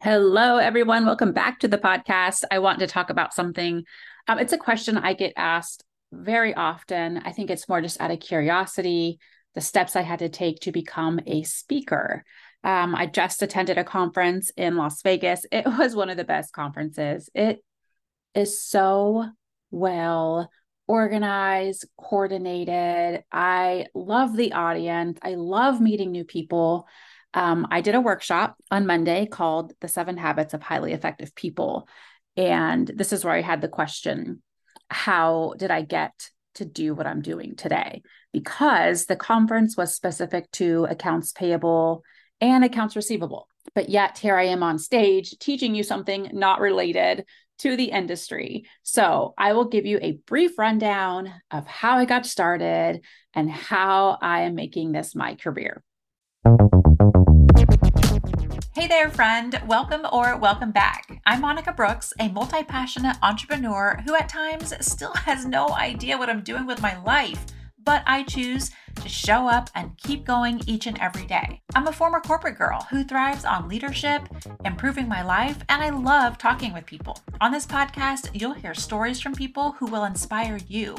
Hello, everyone. Welcome back to the podcast. I want to talk about something. Um, it's a question I get asked very often. I think it's more just out of curiosity, the steps I had to take to become a speaker. Um, I just attended a conference in Las Vegas. It was one of the best conferences. It is so well organized, coordinated. I love the audience. I love meeting new people. Um, I did a workshop on Monday called The Seven Habits of Highly Effective People. And this is where I had the question How did I get to do what I'm doing today? Because the conference was specific to accounts payable and accounts receivable. But yet, here I am on stage teaching you something not related to the industry. So, I will give you a brief rundown of how I got started and how I am making this my career. Hey there, friend. Welcome or welcome back. I'm Monica Brooks, a multi passionate entrepreneur who at times still has no idea what I'm doing with my life, but I choose to show up and keep going each and every day. I'm a former corporate girl who thrives on leadership, improving my life, and I love talking with people. On this podcast, you'll hear stories from people who will inspire you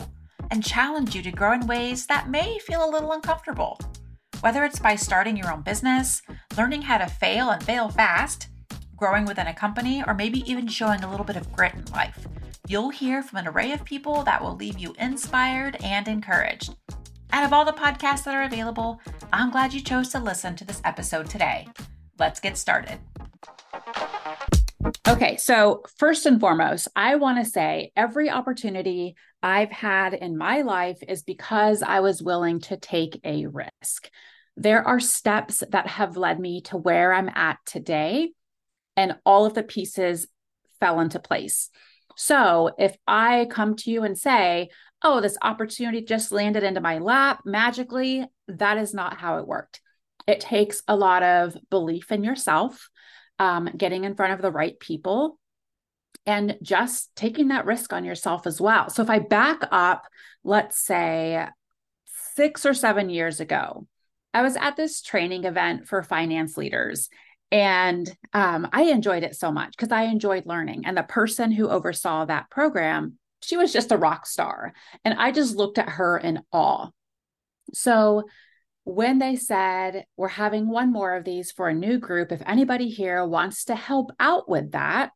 and challenge you to grow in ways that may feel a little uncomfortable. Whether it's by starting your own business, learning how to fail and fail fast, growing within a company, or maybe even showing a little bit of grit in life, you'll hear from an array of people that will leave you inspired and encouraged. Out of all the podcasts that are available, I'm glad you chose to listen to this episode today. Let's get started. Okay, so first and foremost, I want to say every opportunity I've had in my life is because I was willing to take a risk. There are steps that have led me to where I'm at today, and all of the pieces fell into place. So if I come to you and say, Oh, this opportunity just landed into my lap magically, that is not how it worked. It takes a lot of belief in yourself um, getting in front of the right people, and just taking that risk on yourself as well. So if I back up, let's say six or seven years ago, I was at this training event for finance leaders. And um, I enjoyed it so much because I enjoyed learning. And the person who oversaw that program, she was just a rock star. And I just looked at her in awe. So when they said, We're having one more of these for a new group, if anybody here wants to help out with that,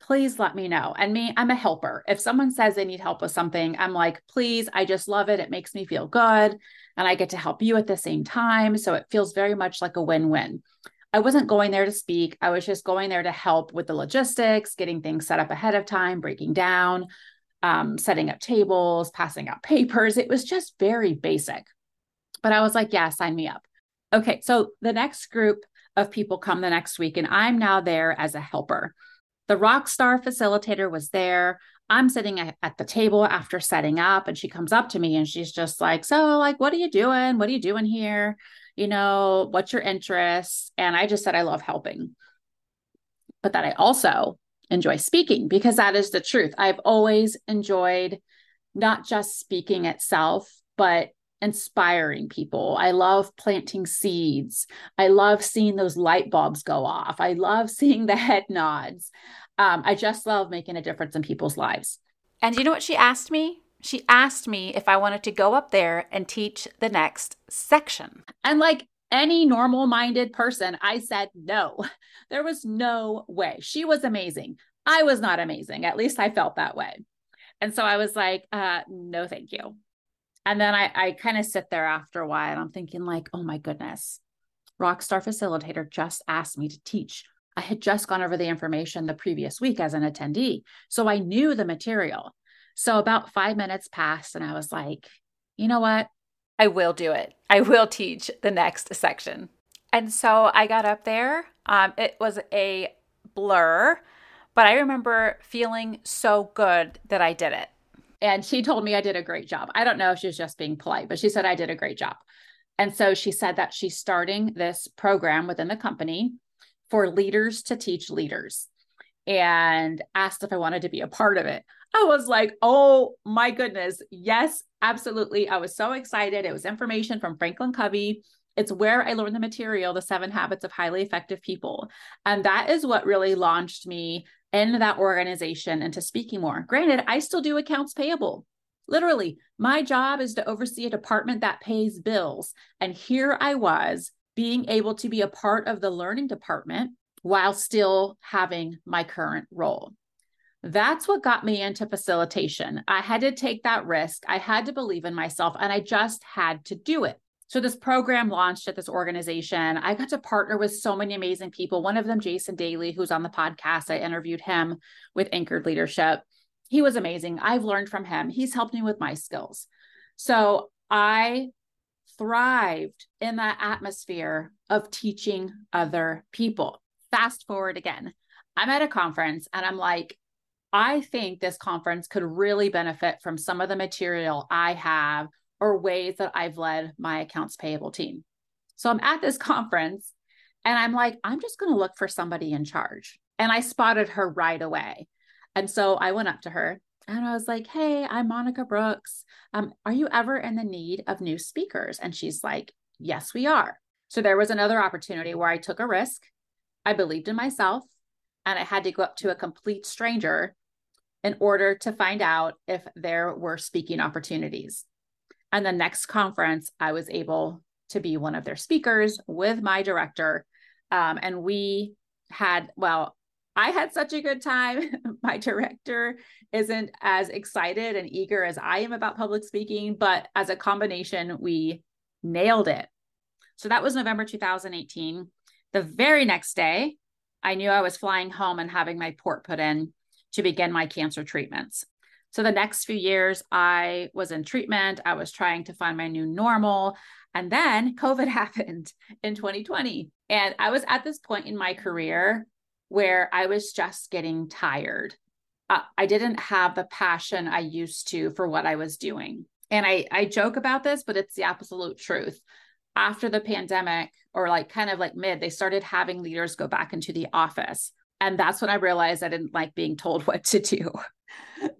please let me know. And me, I'm a helper. If someone says they need help with something, I'm like, please, I just love it. It makes me feel good. And I get to help you at the same time. So it feels very much like a win win. I wasn't going there to speak. I was just going there to help with the logistics, getting things set up ahead of time, breaking down, um, setting up tables, passing out papers. It was just very basic. But I was like, yeah, sign me up. Okay. So the next group of people come the next week, and I'm now there as a helper. The rock star facilitator was there. I'm sitting at the table after setting up, and she comes up to me and she's just like, So, like, what are you doing? What are you doing here? You know, what's your interest? And I just said, I love helping, but that I also enjoy speaking because that is the truth. I've always enjoyed not just speaking itself, but inspiring people. I love planting seeds. I love seeing those light bulbs go off. I love seeing the head nods. Um, I just love making a difference in people's lives. And you know what she asked me? She asked me if I wanted to go up there and teach the next section. And like any normal minded person, I said no. There was no way. She was amazing. I was not amazing. At least I felt that way. And so I was like, uh, no, thank you and then I, I kind of sit there after a while and I'm thinking, like, oh my goodness, Rockstar Facilitator just asked me to teach. I had just gone over the information the previous week as an attendee. So I knew the material. So about five minutes passed and I was like, you know what? I will do it. I will teach the next section. And so I got up there. Um, it was a blur, but I remember feeling so good that I did it and she told me I did a great job. I don't know if she was just being polite, but she said I did a great job. And so she said that she's starting this program within the company for leaders to teach leaders and asked if I wanted to be a part of it. I was like, oh my goodness. Yes, absolutely. I was so excited. It was information from Franklin Covey. It's where I learned the material, the seven habits of highly effective people. And that is what really launched me in that organization into speaking more. Granted, I still do accounts payable. Literally, my job is to oversee a department that pays bills. And here I was being able to be a part of the learning department while still having my current role. That's what got me into facilitation. I had to take that risk. I had to believe in myself and I just had to do it. So, this program launched at this organization. I got to partner with so many amazing people. One of them, Jason Daly, who's on the podcast. I interviewed him with Anchored Leadership. He was amazing. I've learned from him. He's helped me with my skills. So, I thrived in that atmosphere of teaching other people. Fast forward again, I'm at a conference and I'm like, I think this conference could really benefit from some of the material I have or ways that I've led my accounts payable team. So I'm at this conference and I'm like, I'm just going to look for somebody in charge. And I spotted her right away. And so I went up to her and I was like, Hey, I'm Monica Brooks. Um, are you ever in the need of new speakers? And she's like, Yes, we are. So there was another opportunity where I took a risk. I believed in myself and I had to go up to a complete stranger in order to find out if there were speaking opportunities. And the next conference, I was able to be one of their speakers with my director. Um, and we had, well, I had such a good time. my director isn't as excited and eager as I am about public speaking, but as a combination, we nailed it. So that was November 2018. The very next day, I knew I was flying home and having my port put in to begin my cancer treatments. So the next few years, I was in treatment. I was trying to find my new normal. And then COVID happened in 2020. And I was at this point in my career where I was just getting tired. Uh, I didn't have the passion I used to for what I was doing. And I, I joke about this, but it's the absolute truth. After the pandemic, or like kind of like mid, they started having leaders go back into the office. And that's when I realized I didn't like being told what to do.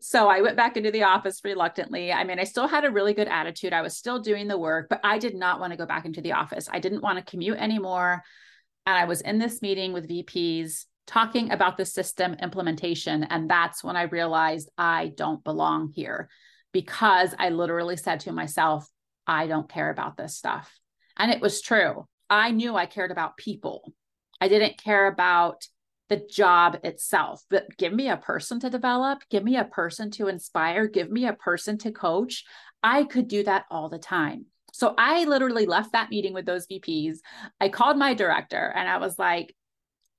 So I went back into the office reluctantly. I mean, I still had a really good attitude. I was still doing the work, but I did not want to go back into the office. I didn't want to commute anymore. And I was in this meeting with VPs talking about the system implementation. And that's when I realized I don't belong here because I literally said to myself, I don't care about this stuff. And it was true. I knew I cared about people. I didn't care about the job itself, but give me a person to develop, give me a person to inspire, give me a person to coach. I could do that all the time. So I literally left that meeting with those VPs. I called my director and I was like,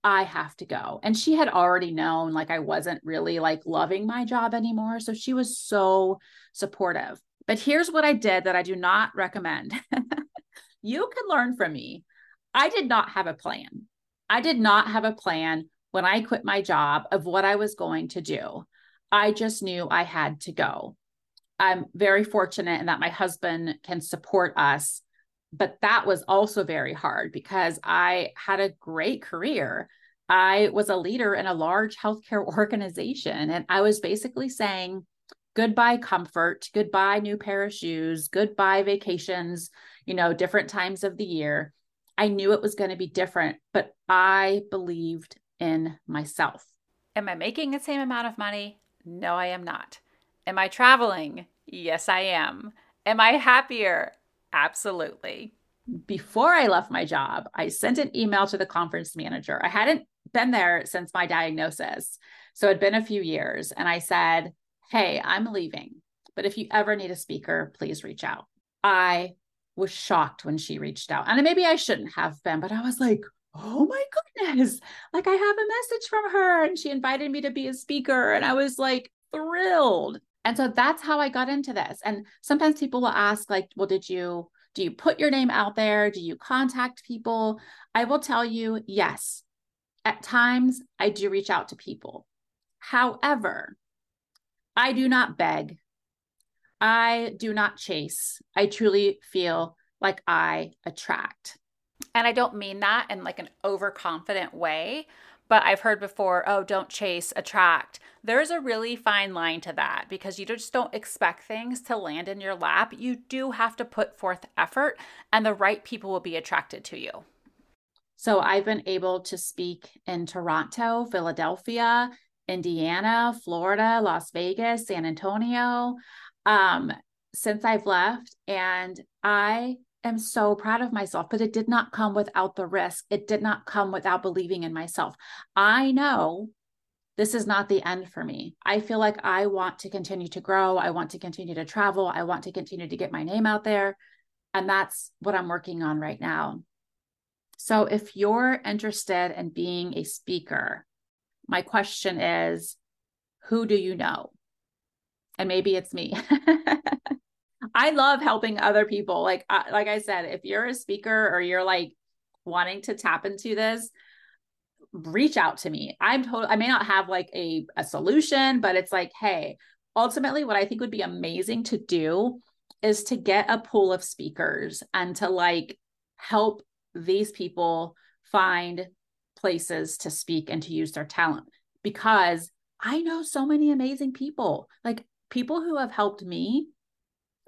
I have to go. And she had already known like I wasn't really like loving my job anymore. So she was so supportive. But here's what I did that I do not recommend. you can learn from me. I did not have a plan. I did not have a plan when I quit my job of what I was going to do. I just knew I had to go. I'm very fortunate in that my husband can support us, but that was also very hard because I had a great career. I was a leader in a large healthcare organization, and I was basically saying, goodbye comfort, goodbye new pair of shoes, goodbye vacations, you know, different times of the year. I knew it was going to be different, but I believed in myself. Am I making the same amount of money? No, I am not. Am I traveling? Yes, I am. Am I happier? Absolutely. Before I left my job, I sent an email to the conference manager. I hadn't been there since my diagnosis. So it'd been a few years. And I said, Hey, I'm leaving, but if you ever need a speaker, please reach out. I was shocked when she reached out. And maybe I shouldn't have been, but I was like, oh my goodness, like I have a message from her. And she invited me to be a speaker. And I was like thrilled. And so that's how I got into this. And sometimes people will ask, like, well, did you do you put your name out there? Do you contact people? I will tell you, yes. At times I do reach out to people. However, I do not beg. I do not chase. I truly feel like I attract. And I don't mean that in like an overconfident way, but I've heard before, oh, don't chase, attract. There's a really fine line to that because you just don't expect things to land in your lap. You do have to put forth effort, and the right people will be attracted to you. So I've been able to speak in Toronto, Philadelphia, Indiana, Florida, Las Vegas, San Antonio um, since I've left. And I am so proud of myself, but it did not come without the risk. It did not come without believing in myself. I know this is not the end for me. I feel like I want to continue to grow. I want to continue to travel. I want to continue to get my name out there. And that's what I'm working on right now. So if you're interested in being a speaker, my question is who do you know? And maybe it's me. I love helping other people. Like like I said, if you're a speaker or you're like wanting to tap into this, reach out to me. I'm total I may not have like a a solution, but it's like, hey, ultimately what I think would be amazing to do is to get a pool of speakers and to like help these people find places to speak and to use their talent because I know so many amazing people. Like people who have helped me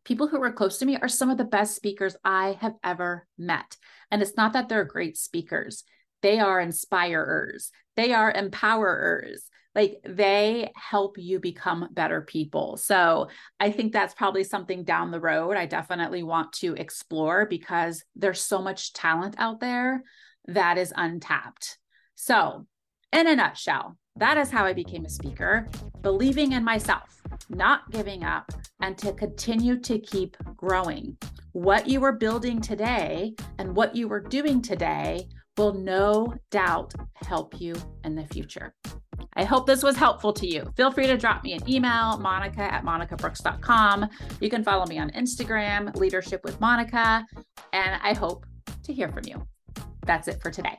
people who are close to me are some of the best speakers I have ever met. And it's not that they're great speakers, they are inspirers, they are empowerers. Like they help you become better people. So I think that's probably something down the road I definitely want to explore because there's so much talent out there that is untapped. So, in a nutshell, that is how I became a speaker, believing in myself, not giving up, and to continue to keep growing. What you are building today and what you are doing today will no doubt help you in the future. I hope this was helpful to you. Feel free to drop me an email, monica at monicabrooks.com. You can follow me on Instagram, Leadership with Monica, and I hope to hear from you. That's it for today.